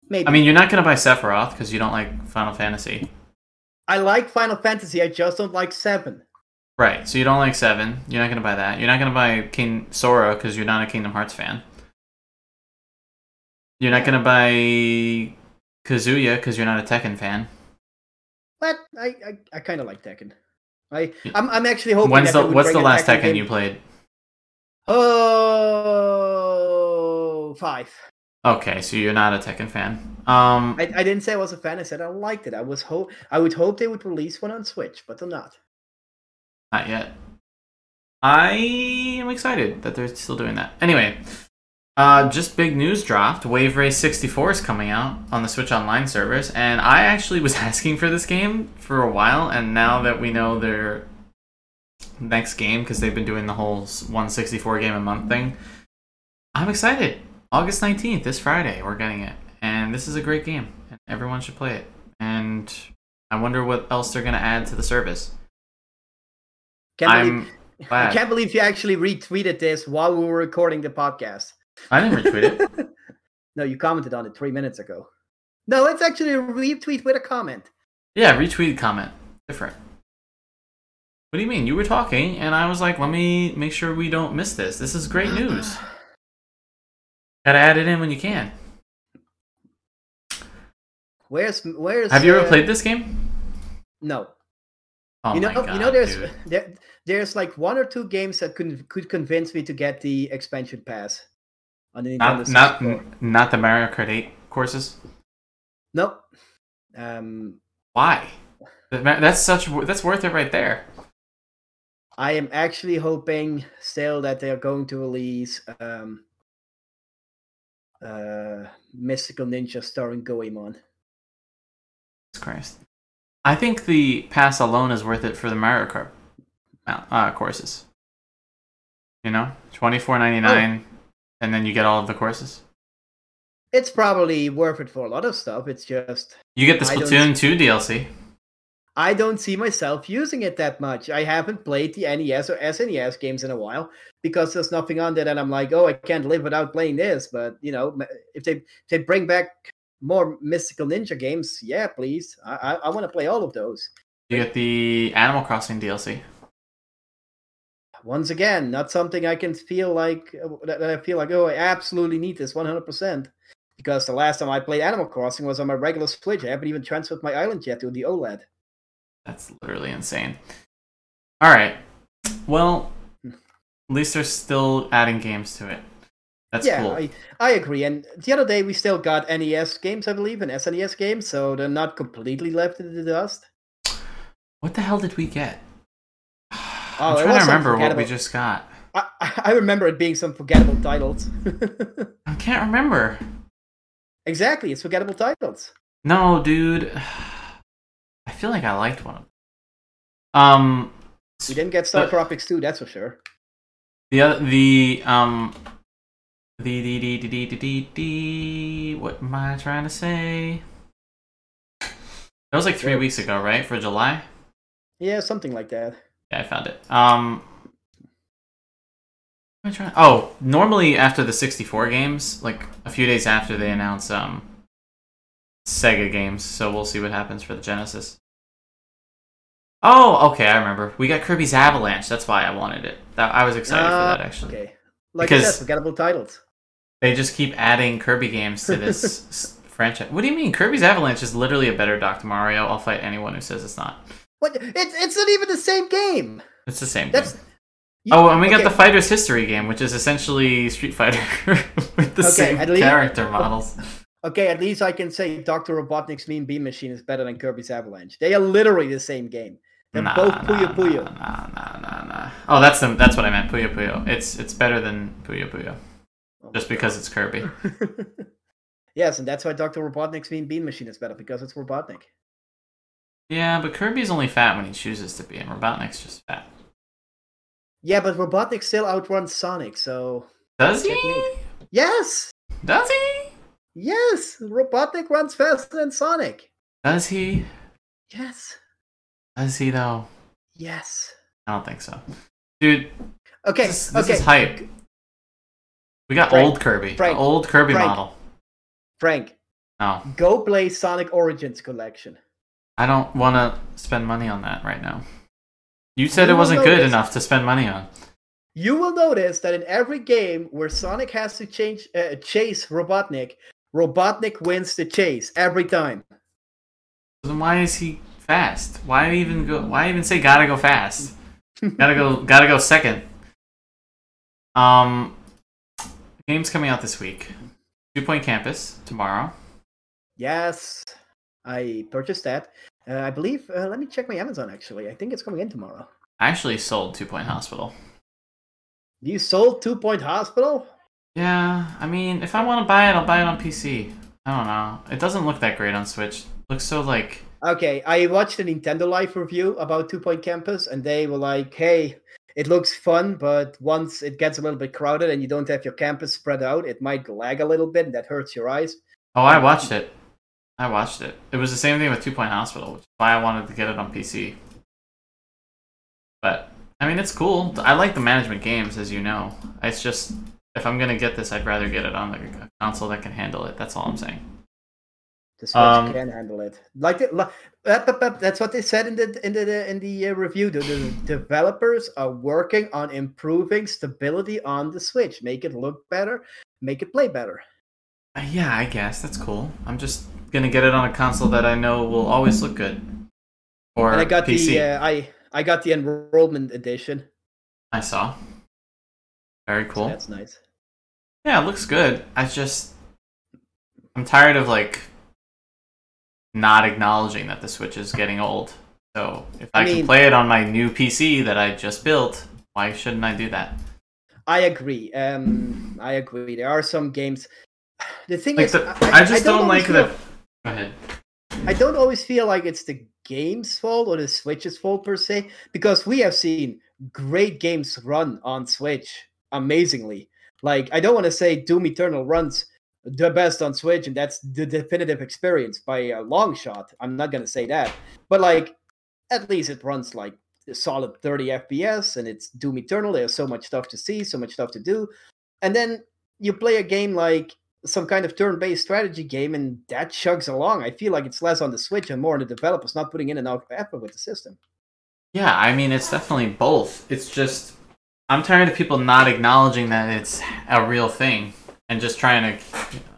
maybe. I mean, you're not gonna buy Sephiroth because you don't like Final Fantasy, I like Final Fantasy. I just don't like Seven. right? So you don't like Seven. You're not gonna buy that. You're not gonna buy King Sora because you're not a Kingdom Hearts fan. You're not gonna buy Kazuya because you're not a Tekken fan. But I I, I kind of like Tekken. I I'm, I'm actually hoping. When's the what's the last Tekken game- you played? Oh, five. Okay, so you're not a Tekken fan. Um, I, I didn't say I was a fan. I said I liked it. I was hope I would hope they would release one on Switch, but they're not. not yet. I am excited that they're still doing that. Anyway, uh, just big news dropped. Wave Race 64 is coming out on the Switch Online servers, and I actually was asking for this game for a while, and now that we know their next game, because they've been doing the whole 164 game a month thing, I'm excited. August 19th, this Friday, we're getting it, and this is a great game, and everyone should play it. And I wonder what else they're gonna add to the service. Can't I'm believe, I can't believe you actually retweeted this while we were recording the podcast. I didn't retweet it. no, you commented on it three minutes ago. No, it's actually a retweet with a comment. Yeah, retweet comment. Different. What do you mean? You were talking, and I was like, let me make sure we don't miss this. This is great news. Gotta add it in when you can. Where's where's? Have you ever uh, played this game? No. Oh you know, my god, you know, there's there, there's like one or two games that could could convince me to get the expansion pass on the Nintendo Not, not, 64. not the Mario Kart 8 courses? Nope. Um, Why? That's such. That's worth it right there. I am actually hoping still that they are going to release um, uh, Mystical Ninja starring Goemon. Christ. I think the pass alone is worth it for the Mario Kart uh, courses. You know, twenty four ninety nine, and then you get all of the courses. It's probably worth it for a lot of stuff. It's just You get the Splatoon 2 DLC. I don't see myself using it that much. I haven't played the NES or SNES games in a while because there's nothing on there that I'm like, oh, I can't live without playing this. But you know, if they if they bring back more Mystical Ninja games, yeah, please. I I, I want to play all of those. You get the Animal Crossing DLC. Once again, not something I can feel like uh, that, I feel like, oh, I absolutely need this 100. percent Because the last time I played Animal Crossing was on my regular Switch. I haven't even transferred my island yet to the OLED. That's literally insane. All right. Well, at least they're still adding games to it. That's yeah, cool. I, I agree. And the other day we still got NES games, I believe, and SNES games, so they're not completely left in the dust. What the hell did we get? Oh, I'm trying to remember what we just got. I, I remember it being some forgettable titles. I can't remember. exactly, it's forgettable titles. No, dude. I feel like I liked one of them. Um, We didn't get StarTropics 2, that's for sure. the other, the um, the the the the the the the. What am I trying to say? That was like three weeks ago, right? For July. Yeah, something like that. Yeah, I found it. Um, am I trying? Oh, normally after the 64 games, like a few days after they announce um Sega games, so we'll see what happens for the Genesis. Oh, okay, I remember. We got Kirby's Avalanche. That's why I wanted it. That I was excited for Ah, that actually. Okay. Like I said, forgettable titles. They just keep adding Kirby games to this franchise. What do you mean? Kirby's Avalanche is literally a better Dr. Mario. I'll fight anyone who says it's not. What? It's it's not even the same game. It's the same. That's game. you- Oh, and we got the Fighter's History game, which is essentially Street Fighter with the Okay, same least- character models. Okay, at least I can say Dr. Robotnik's Mean Beam Machine is better than Kirby's Avalanche. They are literally the same game. They're Nah, both nah, Puyo Puyo. Nah, nah, nah, nah. Oh, that's the, that's what I meant. Puyo Puyo. It's it's better than Puyo Puyo, Oh just because it's Kirby. Yes, and that's why Dr. Robotnik's Mean Beam Machine is better because it's Robotnik. Yeah, but Kirby's only fat when he chooses to be, and Robotnik's just fat. Yeah, but Robotnik still outruns Sonic, so Does he? Technique. yes, Does he? yes, Robotnik runs faster than Sonic. Does he? Yes, Does he though? yes. I don't think so, dude. Okay, This, this okay. is hype. We got Frank, old Kirby, Frank, old Kirby Frank. model. Frank, No, go play Sonic Origins Collection. I don't want to spend money on that right now. You said You it wasn't good enough to spend money on. You will notice that in every game where Sonic has to change uh, chase Robotnik, Robotnik wins the chase every time. Then why is he fast. Why even go? Why even say gotta go fast? gotta go. Gotta go second. Um, games coming out this week. Two Point Campus tomorrow. Yes, I purchased that. Uh, I believe. Uh, let me check my Amazon. Actually, I think it's coming in tomorrow. I actually sold Two Point Hospital. You sold Two Point Hospital? Yeah, I mean, if I want to buy it, I'll buy it on PC. I don't know. It doesn't look that great on Switch. It looks so like. Okay, I watched a Nintendo Life review about Two Point Campus, and they were like, "Hey, it looks fun, but once it gets a little bit crowded and you don't have your campus spread out, it might lag a little bit, and that hurts your eyes." Oh, I watched it. I watched it. It was the same thing with Two Point Hospital, which is why I wanted to get it on PC. But I mean, it's cool. I like the management games, as you know. It's just if I'm gonna get this, I'd rather get it on like a console that can handle it. That's all I'm saying. The Switch um, can handle it. Like, the, that's what they said in the in the in the uh, review. The, the developers are working on improving stability on the Switch, make it look better, make it play better. Uh, yeah, I guess that's cool. I'm just gonna get it on a console that I know will always look good. Or and I got PC. the uh, I I got the enrollment edition. I saw. Very cool. So that's nice. Yeah, it looks good. I just I'm tired of like not acknowledging that the Switch is getting old. So if I, I mean, can play it on my new PC that I just built, why shouldn't I do that? I agree. Um, I agree. There are some games. The thing like is, the, I, I, just I don't, don't like the. Ahead. I don't always feel like it's the game's fault or the Switch's fault per se, because we have seen great games run on Switch amazingly. Like I don't want to say Doom Eternal runs the best on Switch, and that's the definitive experience by a long shot. I'm not gonna say that, but like at least it runs like a solid 30 FPS, and it's Doom Eternal. There's so much stuff to see, so much stuff to do, and then you play a game like some kind of turn-based strategy game, and that chugs along. I feel like it's less on the Switch and more on the developers not putting in enough effort with the system. Yeah, I mean it's definitely both. It's just I'm tired of people not acknowledging that it's a real thing and just trying to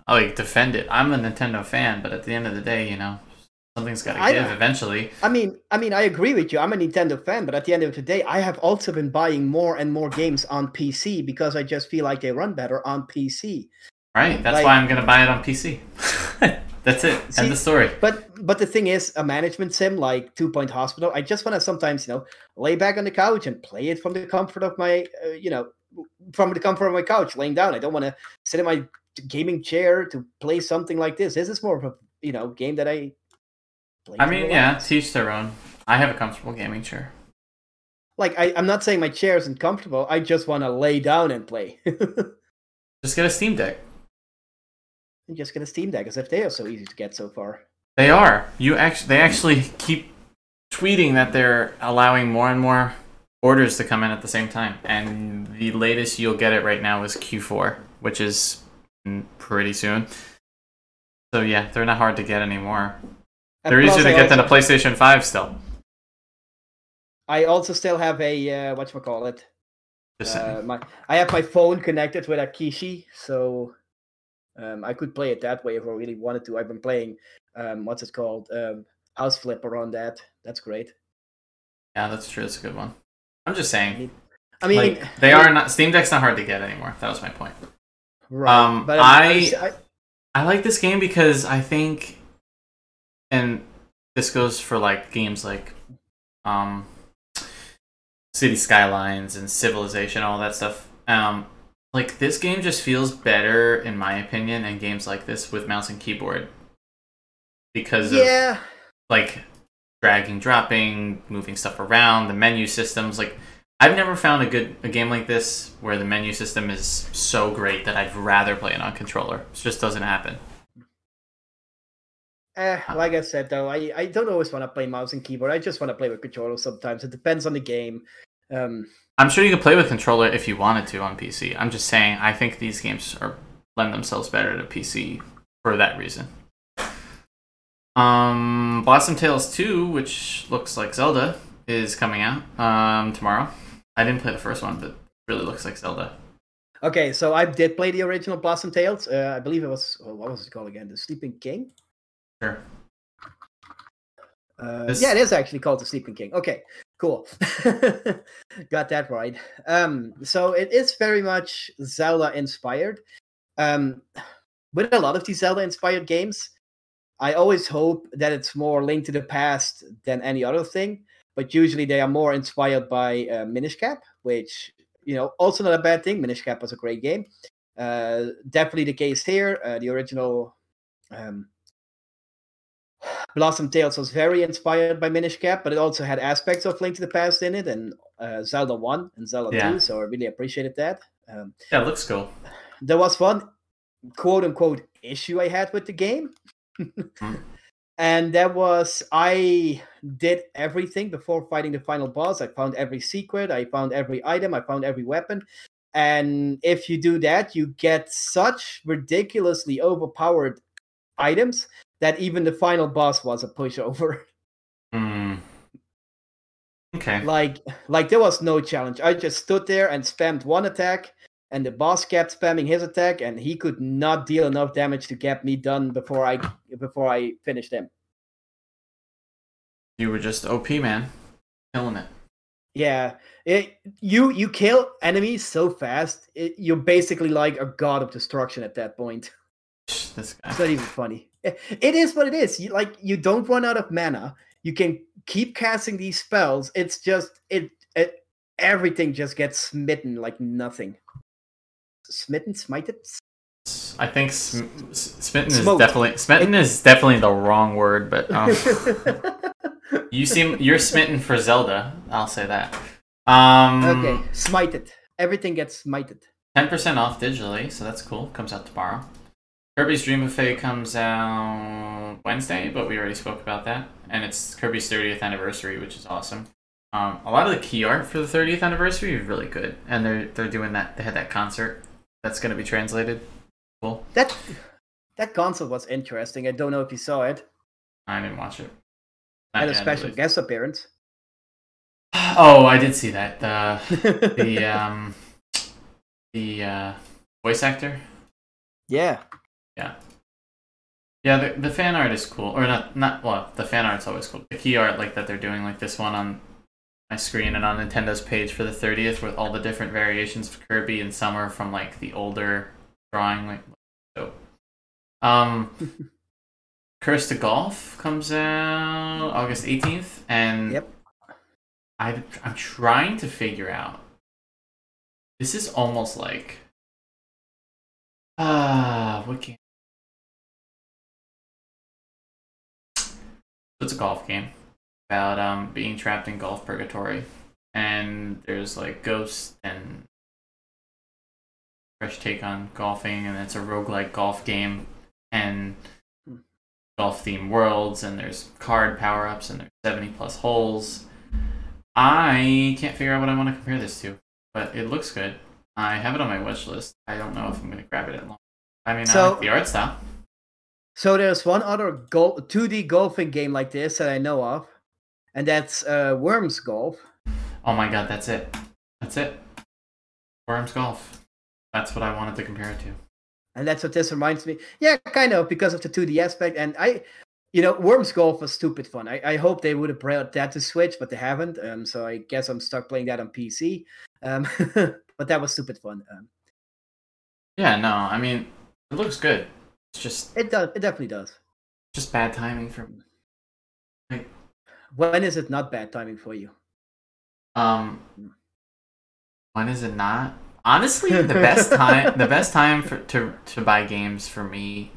like defend it. I'm a Nintendo fan, but at the end of the day, you know, something's got to give eventually. I mean, I mean, I agree with you. I'm a Nintendo fan, but at the end of the day, I have also been buying more and more games on PC because I just feel like they run better on PC. Right. That's like, why I'm gonna buy it on PC. That's it. See, End the story. But but the thing is, a management sim like Two Point Hospital, I just want to sometimes you know lay back on the couch and play it from the comfort of my uh, you know from the comfort of my couch, laying down. I don't want to sit in my gaming chair to play something like this. This is more of a you know game that I. I mean, yeah, teach their own. I have a comfortable gaming chair. Like I, I'm not saying my chair isn't comfortable. I just want to lay down and play. just get a Steam Deck and just get a Steam Deck, as if they are so easy to get so far. They are. You actually, they actually keep tweeting that they're allowing more and more orders to come in at the same time, and the latest you'll get it right now is Q4, which is pretty soon. So yeah, they're not hard to get anymore. And they're easier to get than a PlayStation Five still. I also still have a uh, what you call it. Uh, my I have my phone connected with a Kishi, so um, I could play it that way if I really wanted to. I've been playing um, what's it called um, House Flipper on that. That's great. Yeah, that's true. That's a good one. I'm just saying. I mean, like, they I mean, are not Steam Deck's not hard to get anymore. That was my point. Right. Um, but I, I, I like this game because I think, and this goes for like games like, um, City Skylines and Civilization, all that stuff. Um, like this game just feels better in my opinion than games like this with mouse and keyboard because yeah. of like dragging dropping moving stuff around the menu systems like i've never found a good a game like this where the menu system is so great that i'd rather play it on controller it just doesn't happen Eh, like I said though, I, I don't always want to play mouse and keyboard. I just want to play with controller sometimes. It depends on the game. Um, I'm sure you could play with controller if you wanted to on PC. I'm just saying I think these games are lend themselves better to PC for that reason. Um, Blossom Tales 2, which looks like Zelda, is coming out um, tomorrow. I didn't play the first one, but really looks like Zelda. Okay, so I did play the original Blossom Tales. Uh, I believe it was what was it called again? The Sleeping King. Sure. Uh, This- Yeah, it is actually called the Sleeping King. Okay, cool. Got that right. Um, so it is very much Zelda inspired. Um, with a lot of these Zelda inspired games, I always hope that it's more linked to the Past than any other thing. But usually they are more inspired by uh, Minish Cap, which you know also not a bad thing. Minish Cap was a great game. Uh, definitely the case here. Uh, the original um, Blossom Tales was very inspired by Minish Cap, but it also had aspects of Link to the Past in it, and uh, Zelda One and Zelda Yeah. Two. So I really appreciated that. Um, Yeah, looks cool. there was one quote unquote issue I had with the game. and that was I did everything before fighting the final boss. I found every secret, I found every item, I found every weapon. And if you do that, you get such ridiculously overpowered items that even the final boss was a pushover. Hmm. Okay. like like there was no challenge. I just stood there and spammed one attack and the boss kept spamming his attack and he could not deal enough damage to get me done before I before I finished him. You were just OP, man. Killing it. Yeah, it, you you kill enemies so fast. It, you're basically like a god of destruction at that point. This guy. It's not even funny. It- it is what it is. You, like you don't run out of mana. You can keep casting these spells. It's just it, it everything just gets smitten like nothing. Smitten, smited. I think sm- smitten is Smoked. definitely smitten is definitely the wrong word, but um, you seem you're smitten for Zelda. I'll say that. Um, okay, smited. Everything gets smited. ten percent off digitally, so that's cool. Comes out tomorrow. Kirby's Dream Buffet comes out Wednesday, but we already spoke about that, and it's Kirby's 30th anniversary, which is awesome. Um, a lot of the key art for the 30th anniversary is really good, and they're they're doing that. They had that concert that's going to be translated. Cool. That that console was interesting. I don't know if you saw it. I didn't watch it. Not Had a special guest appearance. Oh, I did see that. The the um the uh, voice actor. yeah. Yeah, Yeah, the, the fan art is cool, or not? Not well. The fan art's always cool. The key art, like that they're doing, like this one on my screen and on Nintendo's page for the 30th, with all the different variations of Kirby, and some are from like the older drawing, like so. Um, Cursed to Golf comes out August 18th, and Yep. I I'm trying to figure out. This is almost like ah, what game? It's a golf game about um being trapped in golf purgatory, and there's like ghosts and fresh take on golfing, and it's a roguelike golf game, and golf themed worlds, and there's card power ups, and there's 70 plus holes. I can't figure out what I want to compare this to, but it looks good. I have it on my wish list. I don't know if I'm going to grab it at long. I mean, I So- like the art style. So there's one other gol 2D golfing game like this that I know of, and that's uh, Worms Golf. Oh my god, that's it. That's it. Worms Golf. That's what I wanted to compare it to. And that's what this reminds me. Yeah, kind of because of the 2D aspect. And I, you know, Worms Golf was stupid fun. I, I hope they would have brought that to Switch, but they haven't. Um, so I guess I'm stuck playing that on PC. Um, but that was stupid fun. Um, Yeah, no, I mean, it looks good. It's just it does. It definitely does. just bad timing for me. When is it not bad timing for you? Um, when is it not? Honestly, the best time the best time for to to buy games for me,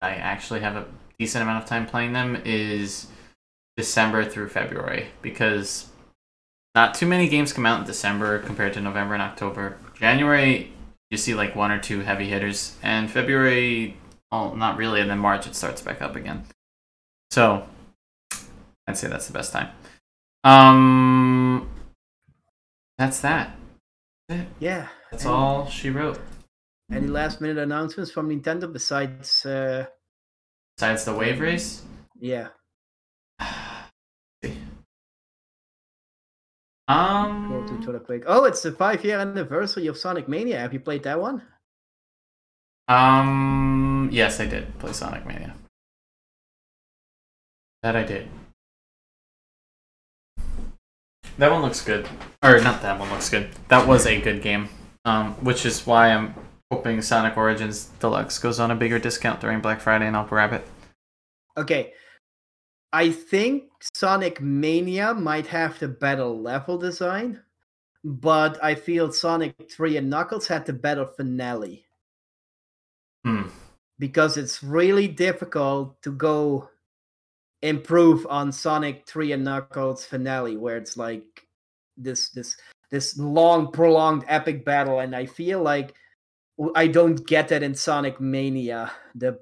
I actually have a decent amount of time playing them is December through February because not too many games come out in December compared to November and October. January you see like one or two heavy hitters, and February, oh, not really, and then March it starts back up again. So I'd say that's the best time. Um, that's that. That's. Yeah. That's Any- all she wrote. Any last minute announcements from Nintendo besides? Uh, Besides the wave race. yeah. See. Go to Um, quick. Oh, it's the five year anniversary of Sonic Mania. Have you played that one? Um, yes, I did play Sonic Mania. That I did. That one looks good. Or not that one looks good. That was a good game. Um, which is why I'm hoping Sonic Origins Deluxe goes on a bigger discount during Black Friday and I'll grab it. Okay. I think Sonic Mania might have the better level design, but I feel Sonic 3 and Knuckles had the better finale. Hmm. Because it's really difficult to go improve on Sonic 3 and Knuckles finale where it's like this this this long prolonged epic battle and I feel like I don't get that in Sonic Mania. The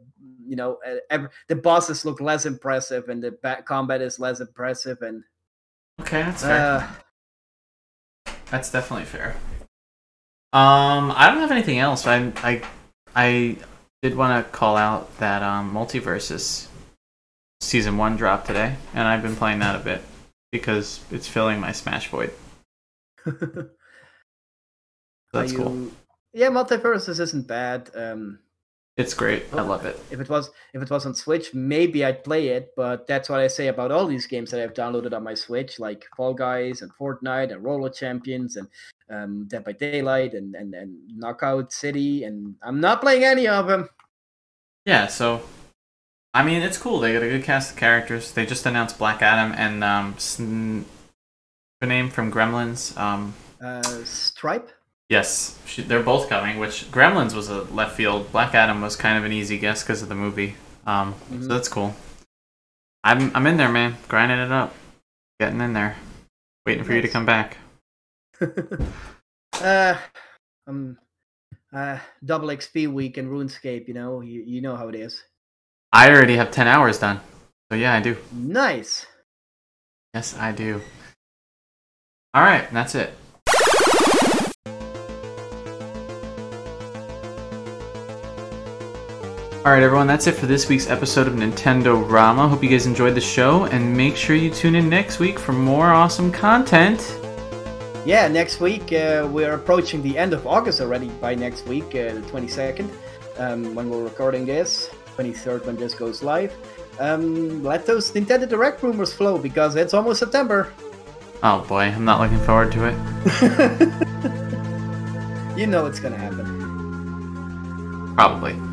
you know every, the bosses look less impressive and the bat combat is less impressive and Okay, that's fair. uh, That's definitely fair. Um, I don't have anything else. I I I did want to call out that um MultiVersus season one dropped today, and I've been playing that a bit because it's filling my Smash void. That's are cool. Yeah, MultiVersus isn't bad. Um, It's great. I love it. if it was if it was on Switch, maybe I'd play it. But that's what I say about all these games that I've downloaded on my Switch, like Fall Guys and Fortnite and Roller Champions and um, Dead by Daylight and, and and Knockout City, and I'm not playing any of them. Yeah. So, I mean, it's cool. They got a good cast of characters. They just announced Black Adam and um, Sn- the name from Gremlins. Um, Uh, Stripe. Yes, she, they're both coming. Which Gremlins was a left field. Black Adam was kind of an easy guess because of the movie. Um, Mhm. so that's cool. I'm I'm in there, man. Grinding it up, getting in there, waiting for you to come back. uh, um, uh, double XP week in RuneScape. You know, you you know how it is. I already have ten hours done. So yeah, I do. Nice. Yes, I do. All right, that's it. All right, everyone, that's it for this week's episode of Nintendo Rama. Hope you guys enjoyed the show, and make sure you tune in next week for more awesome content. Yeah, next week uh, we're approaching the end of August already. By next week, uh, the 22nd, um, when we're recording this, 23rd when this goes live. Um, let those Nintendo Direct rumors flow because it's almost September. Oh boy, I'm not looking forward to it. you know it's gonna happen. Probably.